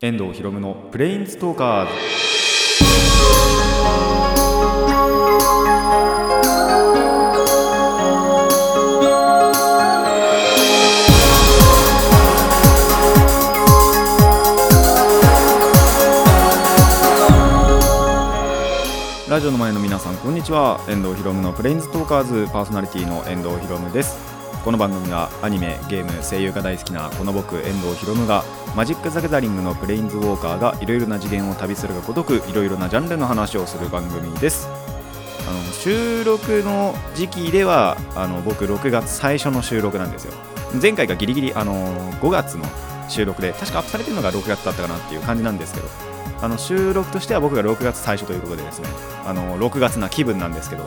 遠藤博夢のプレインズトーカーズ。ラジオの前の皆さんこんにちは。遠藤博夢のプレインズトーカーズパーソナリティの遠藤博夢です。この番組はアニメゲーム声優が大好きなこの僕遠藤博夢がマジック・ザ・ギャザリングのプレインズ・ウォーカーがいろいろな次元を旅するがごとくいろいろなジャンルの話をする番組です。あの収録の時期ではあの僕6月最初の収録なんですよ。前回がギリギリあの5月の収録で確かアップされてるのが6月だったかなっていう感じなんですけどあの収録としては僕が6月最初ということでですねあの6月な気分なんですけど。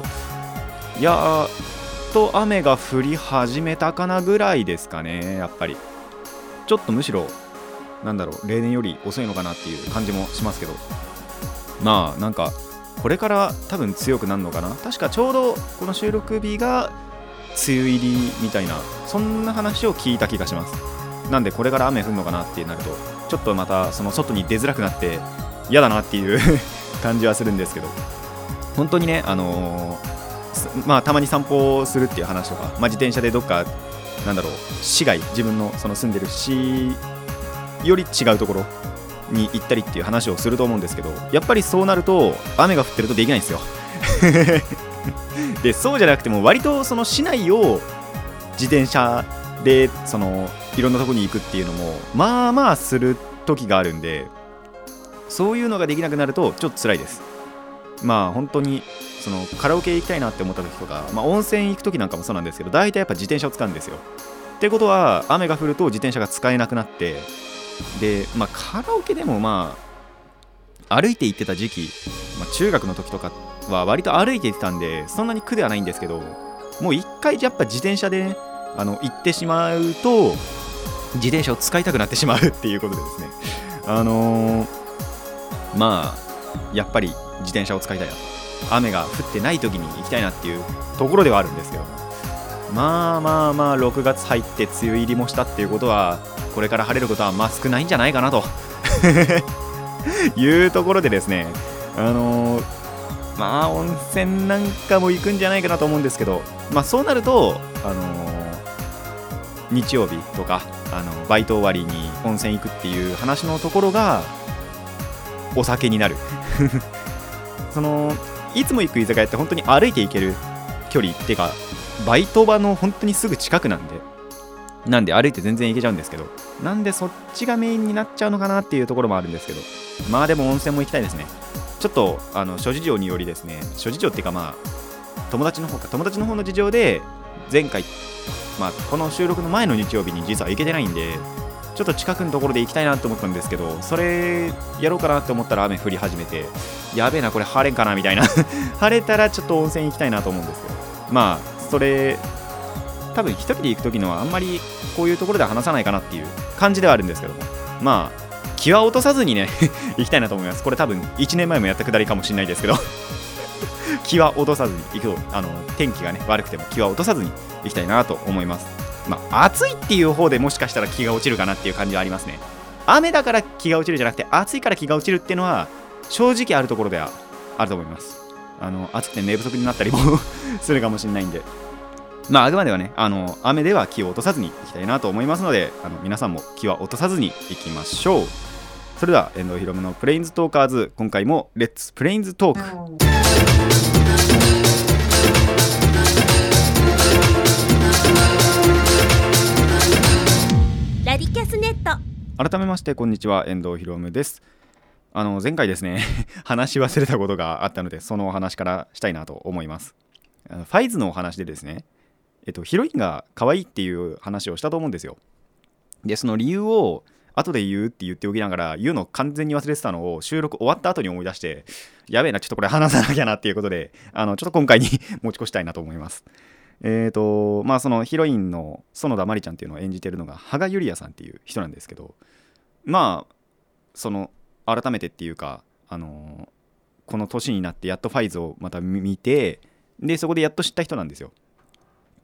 いやーと雨が降り始めたかなぐらいですかねやっぱり。ちょっとむしろなんだろう例年より遅いのかなっていう感じもしますけど。まあなんかこれから多分強くなるのかな。確かちょうどこの収録日が梅雨入りみたいなそんな話を聞いた気がします。なんでこれから雨降るのかなってなるとちょっとまたその外に出づらくなって嫌だなっていう 感じはするんですけど。本当にねあのーまあたまに散歩するっていう話とか、まあ、自転車でどっかなんだろう市外自分のその住んでる市より違うところに行ったりっていう話をすると思うんですけどやっぱりそうなると雨が降ってるとできないんですよ。でそうじゃなくても割とその市内を自転車でそのいろんなとこに行くっていうのもまあまあする時があるんでそういうのができなくなるとちょっと辛いです。まあ本当にそのカラオケ行きたいなって思った時とか、まあ、温泉行く時なんかもそうなんですけど大体やっぱ自転車を使うんですよ。ってことは雨が降ると自転車が使えなくなってでまあカラオケでもまあ歩いて行ってた時期、まあ、中学の時とかは割と歩いて行ってたんでそんなに苦ではないんですけどもう一回やっぱ自転車でねあの行ってしまうと自転車を使いたくなってしまうっていうことですね。あのー、まあやっぱり自転車を使いたいな雨が降ってない時に行きたいなっていうところではあるんですけど。まあまあまあ6月入って梅雨入りもしたっていうことはこれから晴れることはまあ少ないんじゃないかなと。いうところでですねあのー、まあ温泉なんかも行くんじゃないかなと思うんですけどまあそうなるとあのー日曜日とかあのバイト終わりに温泉行くっていう話のところがお酒になる。そのいつも行く居酒屋って本当に歩いて行ける距離っていうかバイト場の本当にすぐ近くなんでなんで歩いて全然行けちゃうんですけどなんでそっちがメインになっちゃうのかなっていうところもあるんですけどまあでも温泉も行きたいですね。ちょっとあの諸事情によりですね諸事情っていうかまあ友達の方か友達の方の事情で前回まあ、この収録の前の日曜日に実は行けてないんでちょっと近くのところで行きたいなと思ったんですけどそれやろうかなって思ったら雨降り始めてやべえなこれ晴れんかなみたいな。晴れたらちょっと温泉行きたいなと思うんですけど。まあそれ多分一人で行く時のはあんまりこういうところで話さないかなっていう感じではあるんですけども。まあ気は落とさずにね 行きたいなと思います。これ多分1年前もやったくだりかもしれないですけど。気は落とさずに行くとあの天気がね悪くても気は落とさずに行きたいなと思います。まあ暑いっていう方でもしかしたら気が落ちるかなっていう感じはありますね。雨だから気が落ちるじゃなくて暑いから気が落ちるっていうのは正直あるところではあると思います。あの暑くて寝不足になったりも するかもしれないんで。まああくまではねあの雨では気を落とさずに行きたいなと思いますのであの皆さんも気は落とさずに行きましょう。それでは遠藤ひろむのプレインズトーカーズ今回もレッツプレインズトークスネット。改めましてこんにちは。遠藤ひろむです。あの前回ですね 話し忘れたことがあったのでそのお話からしたいなと思います。ファイズのお話でですねえっとヒロインが可愛いっていう話をしたと思うんですよ。でその理由を後で言うって言っておきながら言うの完全に忘れてたのを収録終わった後に思い出してやべえなちょっとこれ話さなきゃなっていうことであのちょっと今回に 持ち越したいなと思います。えーとまあそのヒロインの園田真里ちゃんっていうのを演じてるのが羽賀ゆりやさんっていう人なんですけどまあその改めてっていうかあのこの年になってやっとファイズをまた見てでそこでやっと知った人なんですよ。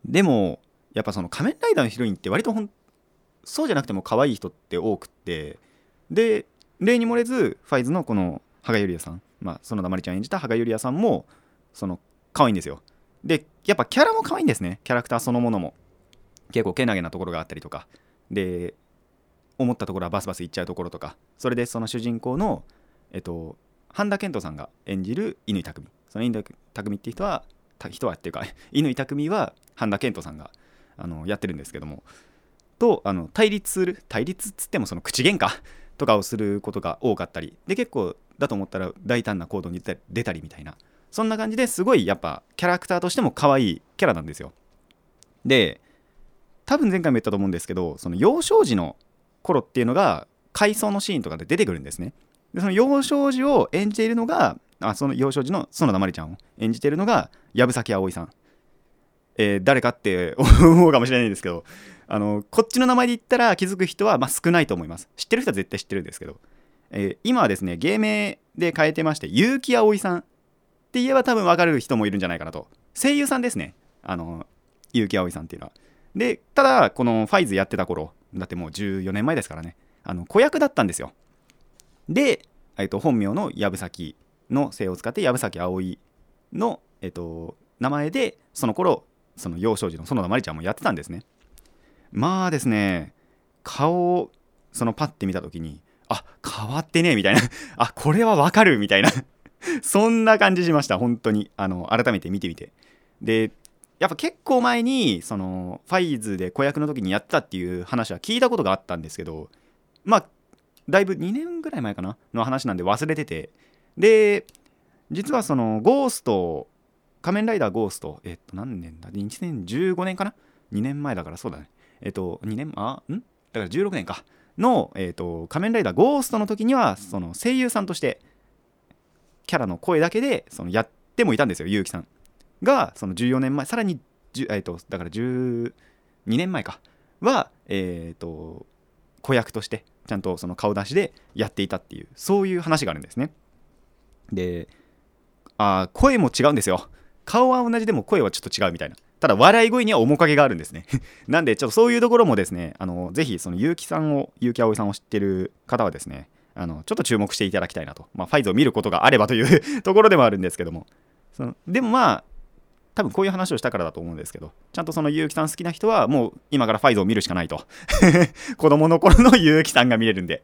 でもやっぱその仮面ライダーのヒロインって割とほんそうじゃなくても可愛い人って多くってで例に漏れずファイズのこの羽賀ゆりやさん、まあ、園田まりちゃん演じた羽賀ゆりやさんもその可愛いんですよ。でやっぱキャラも可愛いんですね。キャラクターそのものも。結構けなげなところがあったりとか。で思ったところはバスバス行っちゃうところとか。それでその主人公のえっと半田健人さんが演じる乾匠。その乾匠って人は人はっていうか 乾匠は半田健人さんがあのやってるんですけども。とあの対立する対立っつってもその口喧嘩とかをすることが多かったり。で結構だと思ったら大胆な行動に出たりみたいな。そんな感じですごいやっぱキャラクターとしても可愛いキャラなんですよ。で多分前回も言ったと思うんですけどその幼少時の頃っていうのが回想のシーンとかで出てくるんですね。でその幼少時を演じているのがあその幼少時の園田真理ちゃんを演じているのが藪崎葵さん、えー、誰かって思うかもしれないんですけどあのこっちの名前で言ったら気づく人は、まあ、少ないと思います。知ってる人は絶対知ってるんですけど、えー、今はですね芸名で変えてまして結城葵さん。って言えば多分分かる人もいるんじゃないかなと。声優さんですね。あの結城葵さんっていうのは。でただこのファイズやってた頃だってもう14年前ですからね。あの子役だったんですよ。で、えっと、本名の藪崎の姓を使って藪崎葵の、えっと、名前でその頃その幼少時の園田真理ちゃんもやってたんですね。まあですね顔をそのパッて見た時にあ変わってねえみたいな。あこれはわかるみたいな。そんな感じしました本当に。あの改めて見てみて。でやっぱ結構前にそのファイズで子役の時にやったっていう話は聞いたことがあったんですけどまあだいぶ2年ぐらい前かなの話なんで忘れてて。で実はそのゴースト仮面ライダーゴーストえっと何年だ？2015年かな？2年前だからそうだね。えっと2年あん？だから16年か。の、えっと、仮面ライダーゴーストの時にはその声優さんとしてキャラの声だけでそのやってもいたんですよ結城さん。がその14年前さらに、えーと、だから12年前かは、えーと、子役としてちゃんとその顔出しでやっていたっていうそういう話があるんですね。であ声も違うんですよ。顔は同じでも声はちょっと違うみたいな。ただ笑い声には面影があるんですね。なんでちょっとそういうところもですねあのぜひその結城さんを結城葵さんを知ってる方はですねあのちょっと注目していただきたいなと、まあ、ファイズを見ることがあればという ところでもあるんですけどもそのでもまあ多分こういう話をしたからだと思うんですけど、ちゃんとその結城さん好きな人は、もう今からファイズを見るしかないと。子供の頃の結城さんが見れるんで。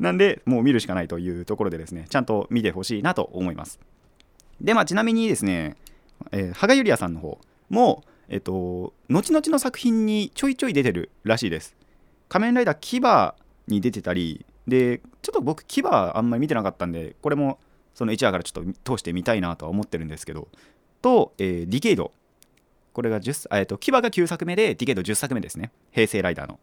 なんで、もう見るしかないというところでですね、ちゃんと見てほしいなと思います。で、まあ、ちなみにですね、え、羽賀ゆりやさんの方も、えっ、と、後々の作品にちょいちょい出てるらしいです。仮面ライダーキバに出てたり、で、ちょっと僕、キバあんまり見てなかったんで、これもその1話からちょっと通してみたいなとは思ってるんですけど、と、えー、ディケイド。これが10、えーと、牙が9作目で、ディケイド10作目ですね。平成ライダーの。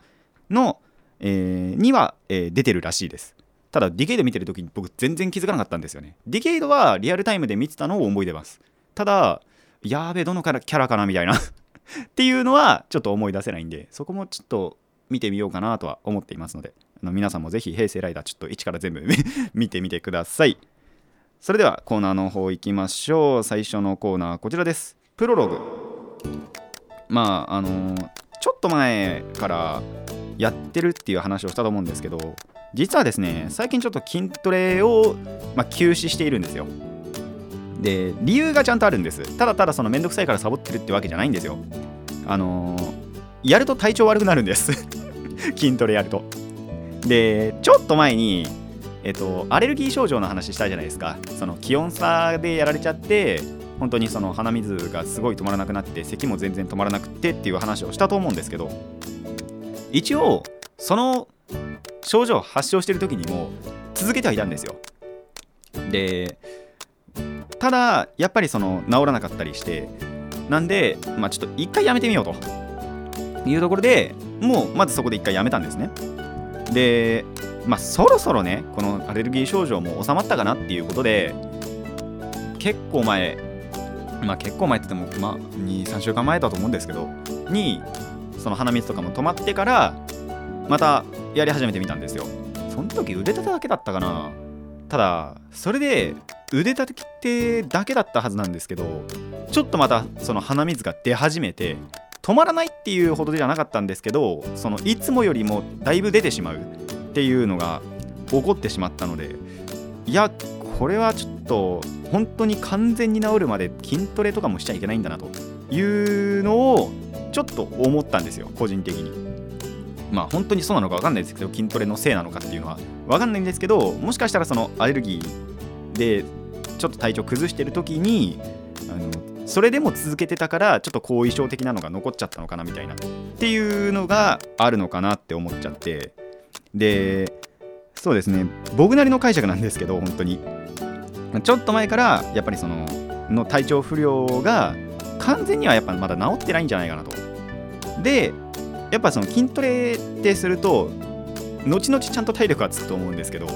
の、えー、には、えー、出てるらしいです。ただ、ディケイド見てるときに僕全然気づかなかったんですよね。ディケイドはリアルタイムで見てたのを思い出ます。ただ、やーべ、どのキャラかなみたいな っていうのはちょっと思い出せないんで、そこもちょっと見てみようかなとは思っていますので、の皆さんもぜひ平成ライダーちょっと一から全部 見てみてください。それではコーナーの方行きましょう。最初のコーナーこちらです。プロログ。まああのー、ちょっと前からやってるっていう話をしたと思うんですけど実はですね最近ちょっと筋トレを、まあ、休止しているんですよ。で理由がちゃんとあるんです。ただただそのめんどくさいからサボってるってわけじゃないんですよ。あのー、やると体調悪くなるんです。筋トレやると。でちょっと前にえっと、アレルギー症状の話したじゃないですか。その気温差でやられちゃって本当にその鼻水がすごい止まらなくなって咳も全然止まらなくてっていう話をしたと思うんですけど一応その症状発症してる時にも続けてはいたんですよ。でただやっぱりその治らなかったりしてなんでまあちょっと一回やめてみようというところでもうまずそこで一回やめたんですね。でまあそろそろねこのアレルギー症状も収まったかなっていうことで結構前まあ結構前って言ってもまあ23週間前だと思うんですけどにその鼻水とかも止まってからまたやり始めてみたんですよ。その時腕立てだけだったかな。ただそれで腕立てだけだったはずなんですけどちょっとまたその鼻水が出始めて止まらないっていうほどじゃなかったんですけどそのいつもよりもだいぶ出てしまうっていうのが起こってしまったのでいやこれはちょっと本当に完全に治るまで筋トレとかもしちゃいけないんだなというのをちょっと思ったんですよ個人的に。まあ本当にそうなのか分かんないですけど筋トレのせいなのかっていうのは分かんないんですけどもしかしたらそのアレルギーでちょっと体調崩してる時にあのそれでも続けてたからちょっと後遺症的なのが残っちゃったのかなみたいなっていうのがあるのかなって思っちゃって。でそうですね。僕なりの解釈なんですけど本当にちょっと前からやっぱりそのの体調不良が完全にはやっぱまだ治ってないんじゃないかなと。でやっぱその筋トレってすると後々ちゃんと体力がつくと思うんですけど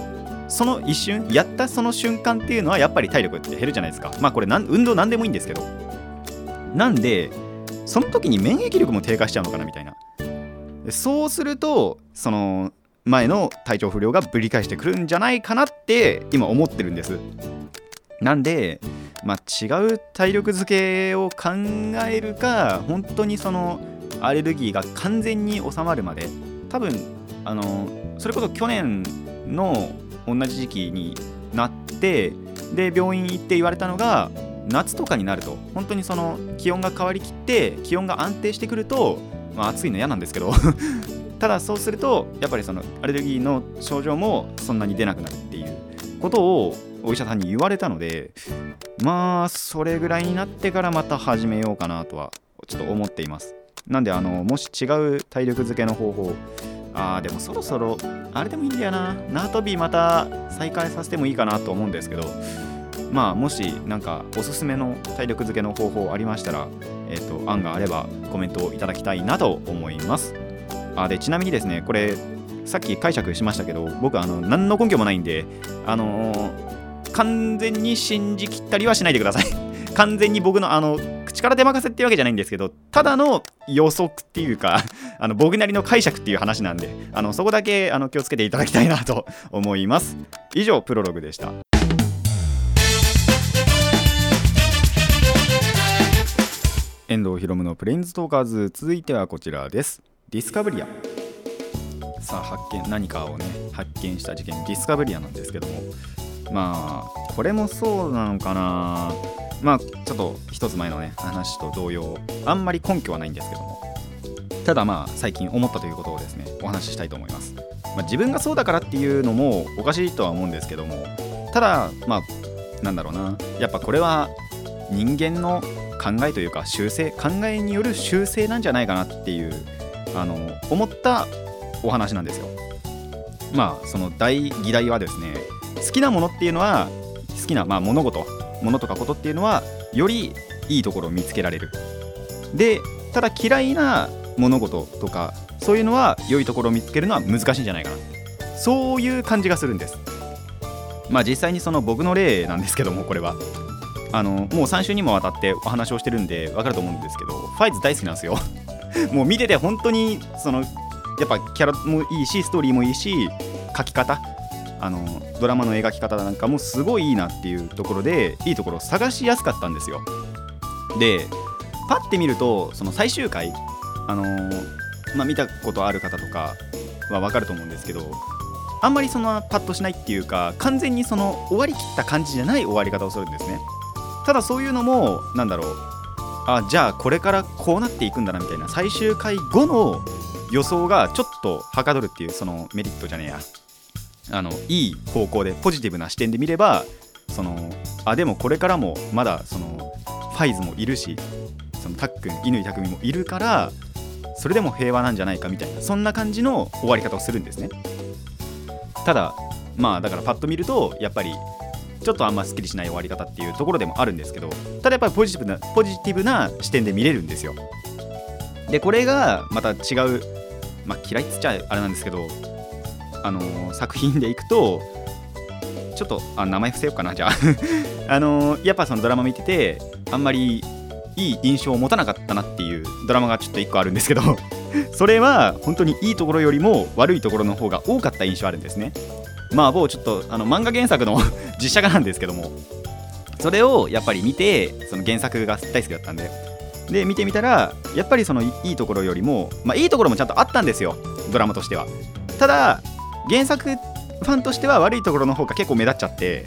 その一瞬やったその瞬間っていうのはやっぱり体力って減るじゃないですか。まあこれなん運動なんでもいいんですけど。なんでその時に免疫力も低下しちゃうのかなみたいな。そうするとその前の体調不良がぶり返してくるんじゃないかなって今思ってるんです。なんで、まあ、違う体力づけを考えるか本当にそのアレルギーが完全に収まるまで。多分あのそれこそ去年の同じ時期になってで病院行って言われたのが夏とかになると本当にその気温が変わりきって気温が安定してくると、まあ、暑いの嫌なんですけど ただそうするとやっぱりそのアレルギーの症状もそんなに出なくなるっていうことをお医者さんに言われたのでまあそれぐらいになってからまた始めようかなとはちょっと思っています。なんであのもし違う体力づけの方法あーでもそろそろあれでもいいんだよな。縄跳びまた再開させてもいいかなと思うんですけど。まあもしなんかおすすめの体力づけの方法ありましたらえっ、ー、と案があればコメントをいただきたいなと思います。あでちなみにですねこれさっき解釈しましたけど僕あの何の根拠もないんであのー、完全に信じきったりはしないでください。完全に僕のあの口から出任せっていうわけじゃないんですけどただの予測っていうか あの僕なりの解釈っていう話なんであのそこだけあの気をつけていただきたいなと思います。以上プロログでした。遠藤ひろむのプレインズトーカーズ続いてはこちらです。ディスカブリア。さあ発見何かをね発見した事件ディスカブリアなんですけども。まあこれもそうなのかな。まあちょっと一つ前のね話と同様あんまり根拠はないんですけども。ただまあ最近思ったということをですねお話ししたいと思います、まあ、自分がそうだからっていうのもおかしいとは思うんですけども。ただまあなんだろうな。やっぱこれは人間の考えというか修正考えによる修正なんじゃないかなっていうあの思ったお話なんですよ。まあその大議題はですね好きなものっていうのは好きな、まあ、物事。物とかことっていうのはよりいいところを見つけられる。でただ嫌いな物事とかそういうのは良いところを見つけるのは難しいんじゃないかな。そういう感じがするんです。まあ実際にその僕の例なんですけどもこれは。あのもう3週にもわたってお話をしてるんで分かると思うんですけどファイズ大好きなんですよ。もう見てて本当にそのやっぱキャラもいいしストーリーもいいし書き方あのドラマの描き方なんかもすごいいいなっていうところでいいところを探しやすかったんですよ。でパッて見るとその最終回あのまあ、見たことある方とかは分かると思うんですけどあんまりそのパッとしないっていうか完全にその終わりきった感じじゃない終わり方をするんですね。ただそういうのもなんだろうあじゃあこれからこうなっていくんだなみたいな最終回後の予想がちょっとはかどるっていうそのメリットじゃねえや。あのいい方向でポジティブな視点で見ればそのあでもこれからもまだそのファイズもいるしそのたっくん乾匠もいるからそれでも平和なんじゃないかみたいなそんな感じの終わり方をするんですね。ただまあだからパッと見るとやっぱりちょっとあんますっきりしない終わり方っていうところでもあるんですけどただやっぱりポジティブなポジティブな視点で見れるんですよ。でこれがまた違うまあ嫌いっつっちゃあれなんですけどあの、作品でいくとちょっとあ名前伏せようかなじゃあ。あの、やっぱそのドラマ見ててあんまりいい印象を持たなかったなっていうドラマがちょっと1個あるんですけど それは本当にいいところよりも悪いところの方が多かった印象あるんですね。まあ某ちょっとあの漫画原作の 実写化なんですけどもそれをやっぱり見てその原作が大好きだったんで。で見てみたらやっぱりそのいいところよりもまあいいところもちゃんとあったんですよドラマとしては。ただ原作ファンとしては悪いところの方が結構目立っちゃって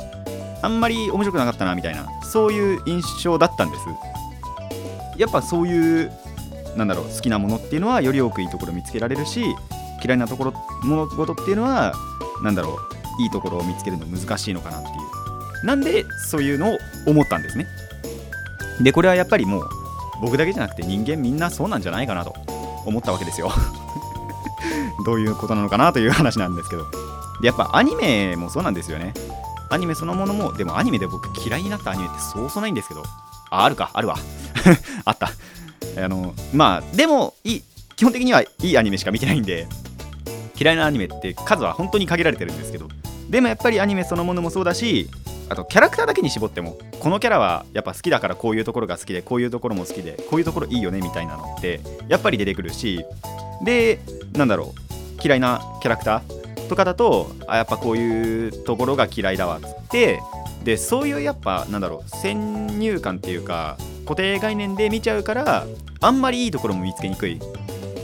あんまり面白くなかったなみたいなそういう印象だったんです。やっぱそういうなんだろう好きなものっていうのはより多くいいところ見つけられるし嫌いなところ物事っていうのはなんだろういいところを見つけるの難しいのかなっていう。なんでそういうのを思ったんですね。でこれはやっぱりもう僕だけじゃなくて人間みんなそうなんじゃないかなと思ったわけですよ。どういうことなのかなという話なんですけど。やっぱアニメもそうなんですよね。アニメそのものもでもアニメで僕嫌いになったアニメってそうそうないんですけど。ああるかあるわ。あった。あのまあでもいい基本的にはいいアニメしか見てないんで嫌いなアニメって数は本当に限られてるんですけど。でもやっぱりアニメそのものもそうだしあとキャラクターだけに絞ってもこのキャラはやっぱ好きだからこういうところが好きでこういうところも好きでこういうところいいよねみたいなのってやっぱり出てくるしでなんだろう嫌いなキャラクターとかだとあやっぱこういうところが嫌いだわっつってでそういうやっぱなんだろう先入観っていうか固定概念で見ちゃうからあんまりいいところも見つけにくい。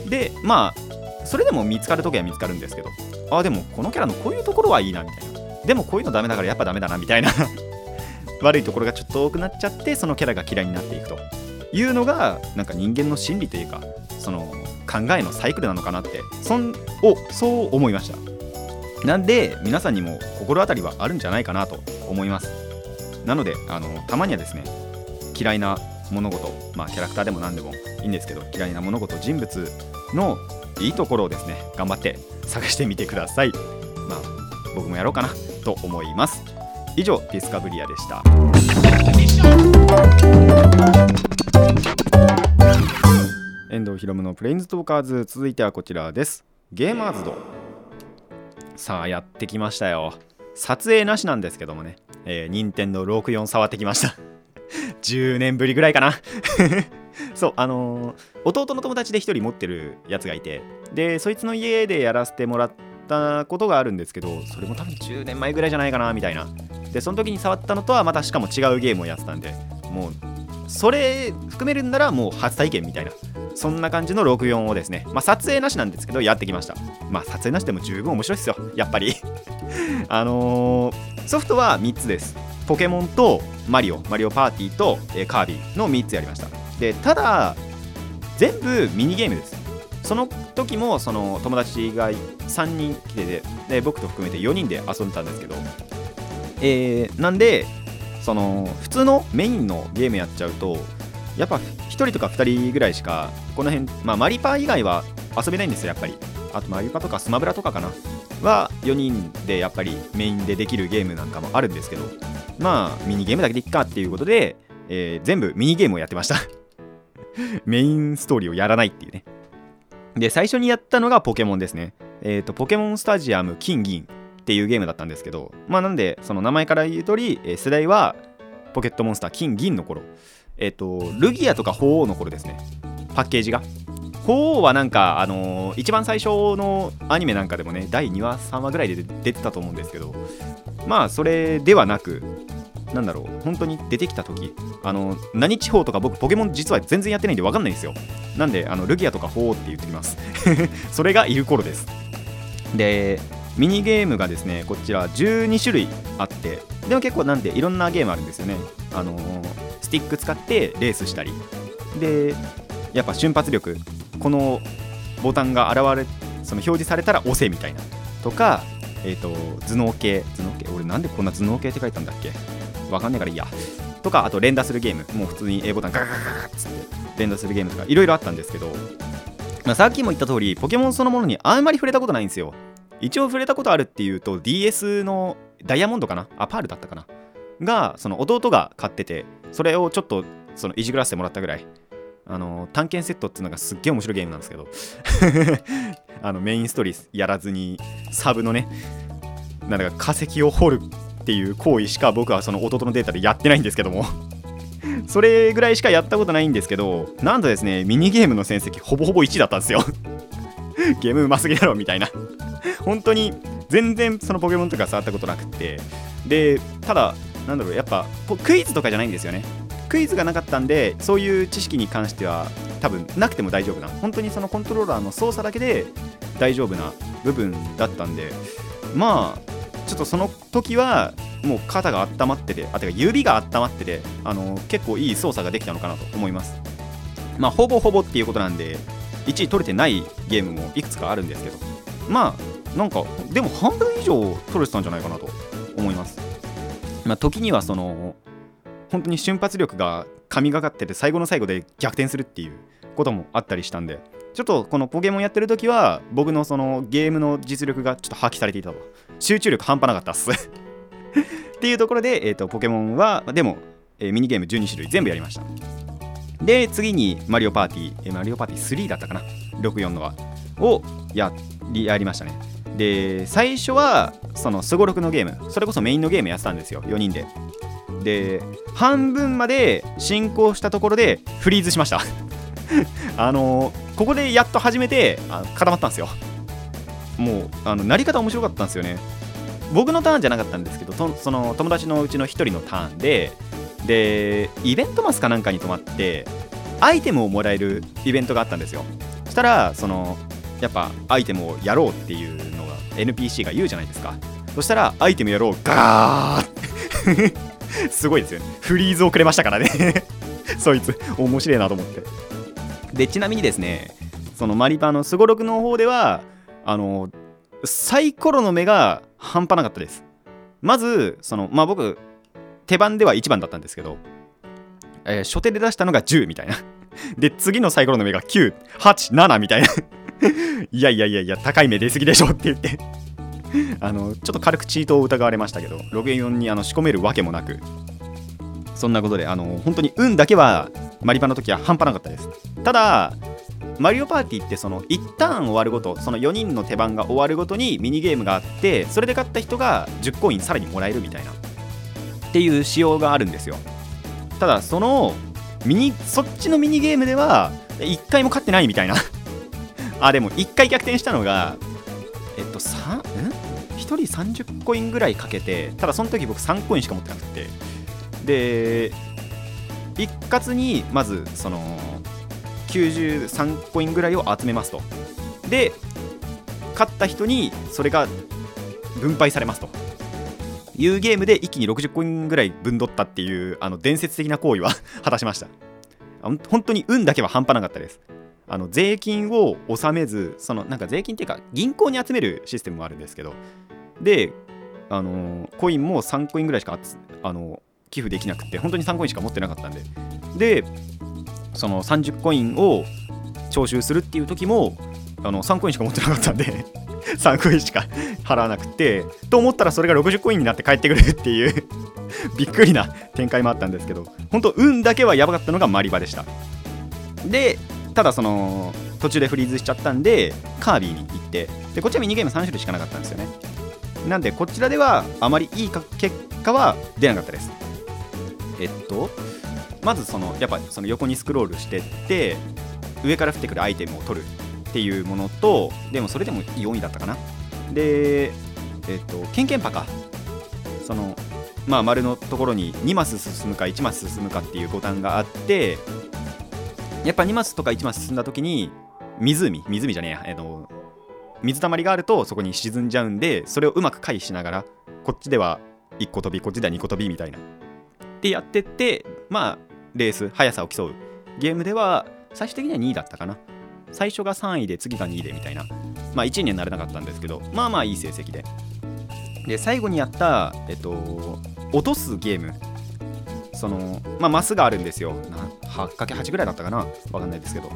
でまあそれでも見つかる時は見つかるんですけどあでもこのキャラのこういうところはいいなみたいな。でもこういうのダメだからやっぱダメだなみたいな。悪いところがちょっと多くなっちゃってそのキャラが嫌いになっていくというのがなんか人間の心理というかその考えのサイクルなのかなってそんをそう思いました。なんで皆さんにも心当たりはあるんじゃないかなと思います。なのであのたまにはですね嫌いな物事まあキャラクターでも何でもいいんですけど嫌いな物事人物のいいところをですね頑張って探してみてください。まあ僕もやろうかなと思います。以上ディスカブリアでした。遠藤ひろむのプレインズトーカーズ。続いてはこちらです。ゲーマーズド。さあやってきましたよ。撮影なしなんですけどもね、えー、任天堂64触ってきました。10年ぶりぐらいかな。そうあのー、弟の友達で1人持ってるやつがいて。でそいつの家でやらせてもらったことがあるんですけどそれも多分10年前ぐらいじゃないかなみたいな。でその時に触ったのとはまたしかも違うゲームをやってたんで。もうそれ含めるんならもう初体験みたいなそんな感じの64をですね、まあ、撮影なしなんですけどやってきました。まあ撮影なしでも十分面白いですよ。やっぱり。あのー、ソフトは3つです。ポケモンとマリオマリオパーティーと、え、カービィの3つやりました。でただ全部ミニゲームです。その時もその友達が3人来ててで僕と含めて4人で遊んでたんですけどえー、なんでその普通のメインのゲームやっちゃうとやっぱ1人とか2人ぐらいしかこの辺、まあ、マリパ以外は遊べないんですよやっぱり。あとマリパとかスマブラとかかな。は4人でやっぱりメインでできるゲームなんかもあるんですけどまあミニゲームだけでいっかっていうことで、えー、全部ミニゲームをやってました。メインストーリーをやらないっていうね。で最初にやったのがポケモンですね。えっ、ー、とポケモンスタジアム金銀。っていうゲームだったんですけどまあなんでその名前から言う通り、えー、世代はポケットモンスター金銀の頃。えっ、ー、とルギアとか鳳凰の頃ですね。パッケージが。鳳凰はなんか、あのー、一番最初のアニメなんかでもね第2話3話ぐらいで出てたと思うんですけどまあそれではなくなんだろう本当に出てきた時あの何地方とか僕ポケモン実は全然やってないんで分かんないんですよ。なんであのルギアとか鳳凰って言ってきます。それがいる頃です。でミニゲームがですねこちら12種類あってでも結構なんでいろんなゲームあるんですよね。あのー、スティック使ってレースしたり。でやっぱ瞬発力このボタンが現れその表示されたら押せみたいな。とかえっ、ー、と頭脳系。頭脳系？俺なんでこんな頭脳系って書いたんだっけ？わかんないからいいや。とかあと連打するゲーム。もう普通に A ボタンガガガガガッつって連打するゲームとかいろいろあったんですけど、まあ、さっきも言った通りポケモンそのものにあんまり触れたことないんですよ一応触れたことあるっていうと DS のダイヤモンドかな？あパールだったかな？がその弟が買っててそれをちょっとそのいじくらせてもらったぐらい。あの探検セットっていうのがすっげえ面白いゲームなんですけど。あのメインストーリーやらずにサブのねなんだか化石を掘るっていう行為しか僕はその弟のデータでやってないんですけども。それぐらいしかやったことないんですけどなんとですねミニゲームの戦績ほぼほぼ1だったんですよ。ゲームうますぎだろみたいな。本当に全然そのポケモンとか触ったことなくって。でただなんだろうやっぱクイズとかじゃないんですよね。クイズがなかったんでそういう知識に関しては多分なくても大丈夫な本当にそのコントローラーの操作だけで大丈夫な部分だったんで。まあちょっとその時はもう肩が温まっててあてか指が温まっててあの結構いい操作ができたのかなと思います。まあほぼほぼっていうことなんで1位取れてないゲームもいくつかあるんですけどまあなんかでも半分以上取れてたんじゃないかなと思います。まあ時にはその本当に瞬発力が神がかってて最後の最後で逆転するっていうこともあったりしたんでちょっとこのポケモンやってる時は僕のそのゲームの実力がちょっと発揮されていたと。集中力半端なかったっす。っていうところで、えーと、ポケモンはでも、えー、ミニゲーム12種類全部やりました。で次にマリオパーティー、え、マリオパーティー3だったかな？64のはをやりやりましたね。で最初はそのすごろくのゲームそれこそメインのゲームやってたんですよ。4人で。で半分まで進行したところでフリーズしました。あのここでやっと始めてあ固まったんですよ。もうあのなり方面白かったんですよね。僕のターンじゃなかったんですけどその友達のうちの1人のターンででイベントマスかなんかに泊まってアイテムをもらえるイベントがあったんですよ。そしたらそのやっぱアイテムをやろうっていうのが NPC が言うじゃないですか。そしたらアイテムやろうガーッ すごいですよね。フリーズをくれましたからね。そいつ面白いなと思って。でちなみにですねそのマリパのすごろくの方ではあのサイコロの目が半端なかったです。まずそのまあ僕手番では1番だったんですけど、えー、初手で出したのが10みたいな。で次のサイコロの目が987みたいな。いやいやいやいや高い目出すぎでしょって言って。あのちょっと軽くチートを疑われましたけど64にあの仕込めるわけもなく。そんなことであの本当に運だけはマリパの時は半端なかったです。ただマリオパーティーってその1ターン終わるごとその4人の手番が終わるごとにミニゲームがあってそれで勝った人が10コインさらにもらえるみたいな。っていう仕様があるんですよ。ただそのミニそっちのミニゲームでは1回も勝ってないみたいな。あでも1回逆転したのがえっと3ん？1人30コインぐらいかけてただその時僕3コインしか持ってなくて。で一括にまずその93コインぐらいを集めますと。で勝った人にそれが分配されますと。いうゲームで一気に60コインぐらい分取ったっていうあの伝説的な行為は 果たしました。本当に運だけは半端なかったです。あの税金を納めずそのなんか税金っていうか銀行に集めるシステムもあるんですけど。であのコインも3コインぐらいしかあの寄付できなくて本当に3コインしか持ってなかったんで。でその30コインを徴収するっていう時もあの3コインしか持ってなかったんで 3コインしか払わなくてと思ったらそれが60コインになって帰ってくるっていう びっくりな展開もあったんですけど本当運だけはやばかったのがマリバでした。でただその途中でフリーズしちゃったんでカービィに行ってでこっちはミニゲーム3種類しかなかったんですよね。なんでこちらではあまりいい結果は出なかったです。えっとまずそのやっぱその横にスクロールしてって上から降ってくるアイテムを取るっていうものとでもそれでも4位だったかな。でえっとケンケンパかそのまあ丸のところに2マス進むか1マス進むかっていうボタンがあってやっぱ2マスとか1マス進んだ時に湖湖じゃねえや、えっと、水たまりがあるとそこに沈んじゃうんでそれをうまく回避しながらこっちでは1個飛びこっちでは2個飛びみたいな。ってやってってまあレース速さを競う。ゲームでは最終的には2位だったかな。最初が3位で次が2位でみたいな。まあ1位にはなれなかったんですけどまあまあいい成績で。で最後にやったえっと落とすゲーム。そのまあマスがあるんですよ。8×8 ぐらいだったかな。わかんないですけど。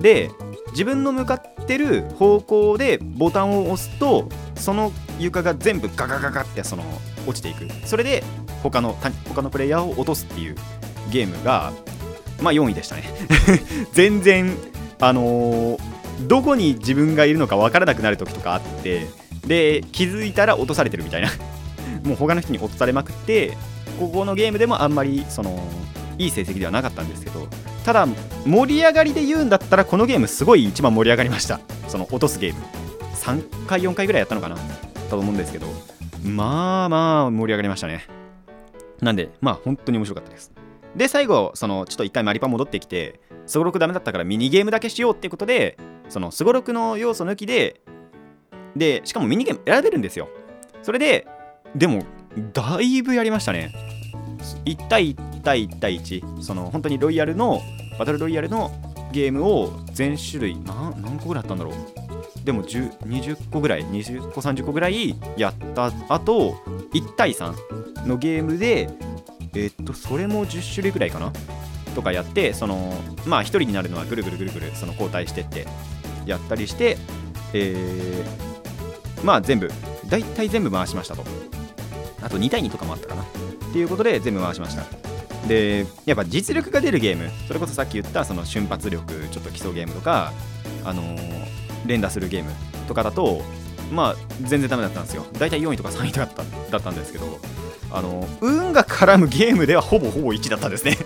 で自分の向かってる方向でボタンを押すとその床が全部ガガガガってその落ちていく。それで他の他のプレイヤーを落とすっていうゲームがまあ4位でしたね。全然あのー、どこに自分がいるのか分からなくなる時とかあってで気づいたら落とされてるみたいな。もう他の人に落とされまくってここのゲームでもあんまりそのいい成績ではなかったんですけどただ盛り上がりで言うんだったらこのゲームすごい一番盛り上がりました。その落とすゲーム。3回4回ぐらいやったのかなと思うんですけど。まあまあ盛り上がりましたね。なんでまあ本当に面白かったです。で最後そのちょっと一回マリパ戻ってきてすごろくダメだったからミニゲームだけしようってことでそのすごろくの要素抜きででしかもミニゲーム選べるんですよ。それででもだいぶやりましたね。1対1対1対1その本当にロイヤルのバトルロイヤルのゲームを全種類な何個ぐらいあったんだろう。でも20個ぐらい20個30個ぐらいやった後1対3のゲームでえっとそれも10種類ぐらいかな？とかやってそのまあ1人になるのはぐるぐるぐるぐるその交代してってやったりしてえー、まあ全部大体全部回しましたと。あと2対2とかもあったかな。っていうことで全部回しました。でやっぱ実力が出るゲームそれこそさっき言ったその瞬発力ちょっと基礎ゲームとかあのー、連打するゲームとかだとまあ全然ダメだったんですよ。大体4位とか3位だっただったんですけどあの運が絡むゲームではほぼほぼ1位だったんですね。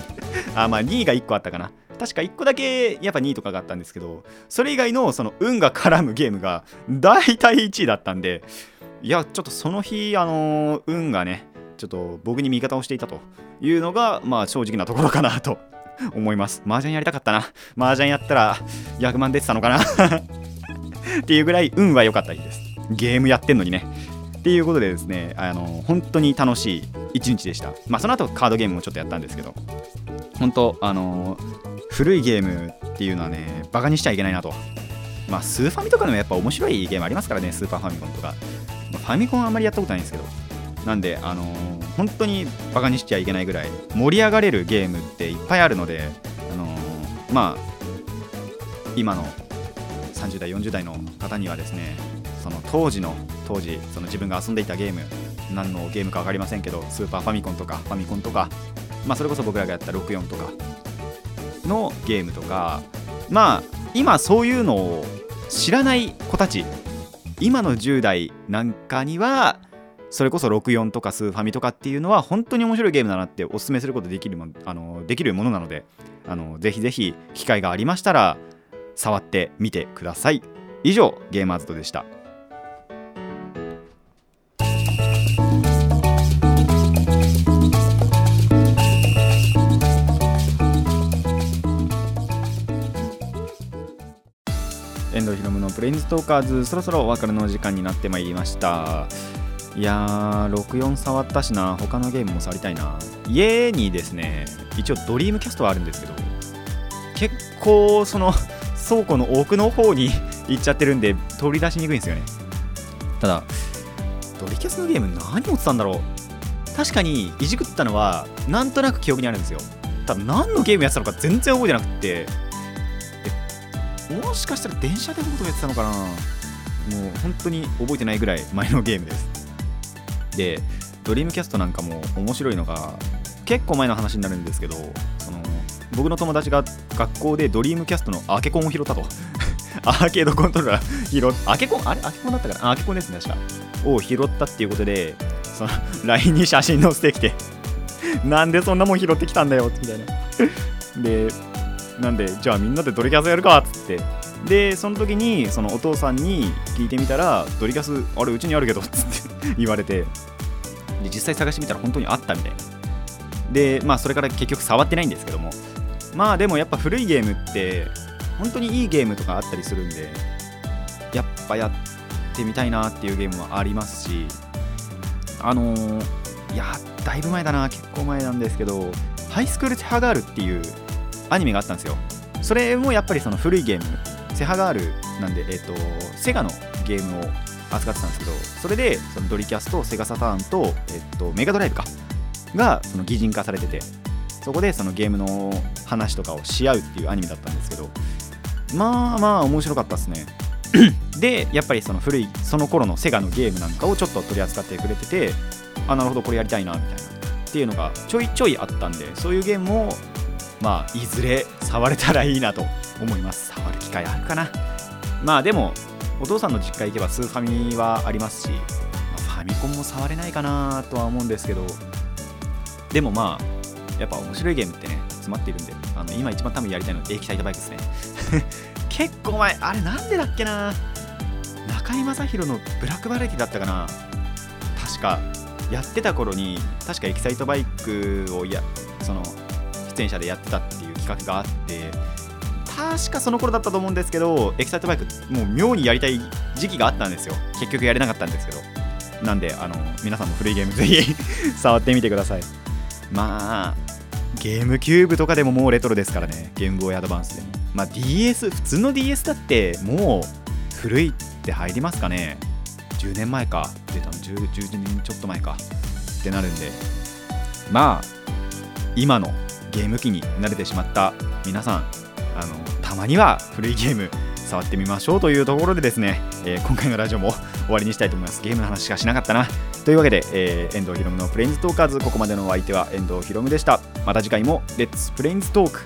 あまあ2位が1個あったかな。確か1個だけやっぱ2位とかがあったんですけどそれ以外のその運が絡むゲームが大体1位だったんでいやちょっとその日あの、運がねちょっと僕に味方をしていたというのがまあ正直なところかなと思います。麻雀やりたかったな。麻雀やったら100万出てたのかな。っていうぐらい運は良かった日です。ゲームやってんのにね。っていうことでですねあの本当に楽しい一日でした。まあその後カードゲームもちょっとやったんですけど。本当あの古いゲームっていうのはねバカにしちゃいけないなと。まあスーファミとかでもやっぱ面白いゲームありますからねスーパーファミコンとか、まあ、ファミコンあんまりやったことないんですけど。なんであのー、本当にバカにしちゃいけないぐらい盛り上がれるゲームっていっぱいあるのであのー、まあ今の30代40代の方にはですねその当時の当時その自分が遊んでいたゲーム何のゲームか分かりませんけどスーパーファミコンとかファミコンとか、まあ、それこそ僕らがやった64とかのゲームとかまあ今そういうのを知らない子たち今の10代なんかにはそれこそ64とかスーファミとかっていうのは本当に面白いゲームだなっておすすめすることできるもあのできるものなのであのぜひぜひ機会がありましたら触ってみてください。以上ゲーマーズとでした。遠藤ひろむのプレインズトーカーズそろそろお別れの時間になってまいりました。いやー64触ったしな。他のゲームも触りたいな。家にですね一応ドリームキャストはあるんですけど結構その倉庫の奥の方に行っちゃってるんで取り出しにくいんですよね。ただドリキャスのゲーム何持ってたんだろう。確かにいじくったのはなんとなく記憶にあるんですよ。ただ何のゲームやってたのか全然覚えてなくって。もしかしたら電車でことやってたのかな。もう本当に覚えてないぐらい前のゲームです。でドリームキャストなんかも面白いのが結構前の話になるんですけどその僕の友達が学校でドリームキャストのアケコンを拾ったと。アーケードコントローラー。拾っアケコン？あれ？アケコンだったかな？アケコンですね確か。を拾ったっていうことでその LINE に写真載せてきて なんでそんなもん拾ってきたんだよみたいな。でなんでじゃあみんなでドリキャスやるかっつって。でその時にそのお父さんに聞いてみたらドリキャスあれうちにあるけどっつって言われて。で実際探してみたら本当にあったみたいな。でまあそれから結局触ってないんですけども。まあでもやっぱ古いゲームって本当にいいゲームとかあったりするんでやっぱやってみたいなっていうゲームはありますしあのー、いやだいぶ前だな結構前なんですけどハイスクールチハガールっていうアニメがあったんですよ。それもやっぱりその古いゲームセハガールなんで、えっ、ー、とセガのゲームを扱ってたんですけどそれでそのドリキャスとセガサターンと,、えっ、とメガドライブかがその擬人化されてて。そこでそのゲームの話とかをし合うっていうアニメだったんですけどまあまあ面白かったですね。でやっぱりその古いその頃のセガのゲームなんかをちょっと取り扱ってくれててあなるほどこれやりたいなみたいなっていうのがちょいちょいあったんでそういうゲームもまあいずれ触れたらいいなと思います。触る機会あるかな。まあでもお父さんの実家行けばスーファミはありますし、まあ、ファミコンも触れないかなとは思うんですけどでもまあやっぱ面白いゲームってね詰まっているんであの今一番多分やりたいのはエキサイトバイクですね。結構前あれなんでだっけな。中居正広のブラックバレティだったかな。確かやってた頃に確かエキサイトバイクをやその出演者でやってたっていう企画があって確かその頃だったと思うんですけどエキサイトバイクもう妙にやりたい時期があったんですよ。結局やれなかったんですけど。なんであの皆さんも古いゲームぜひ 触ってみてください。まあゲームキューブとかでももうレトロですからね。ゲームボーイアドバンスでも。まあ DS 普通の DS だってもう古いって入りますかね。10年前か。出たの 10, 10年ちょっと前か。ってなるんで。まあ今のゲーム機に慣れてしまった皆さんあのたまには古いゲーム触ってみましょうというところでですね、えー今回のラジオも終わりにしたいと思います。ゲームの話しかしなかったな。というわけで、えー遠藤ひろむのプレインズトーカーズここまでのお相手は遠藤ひろむでした。また次回もレッツプレインズトーク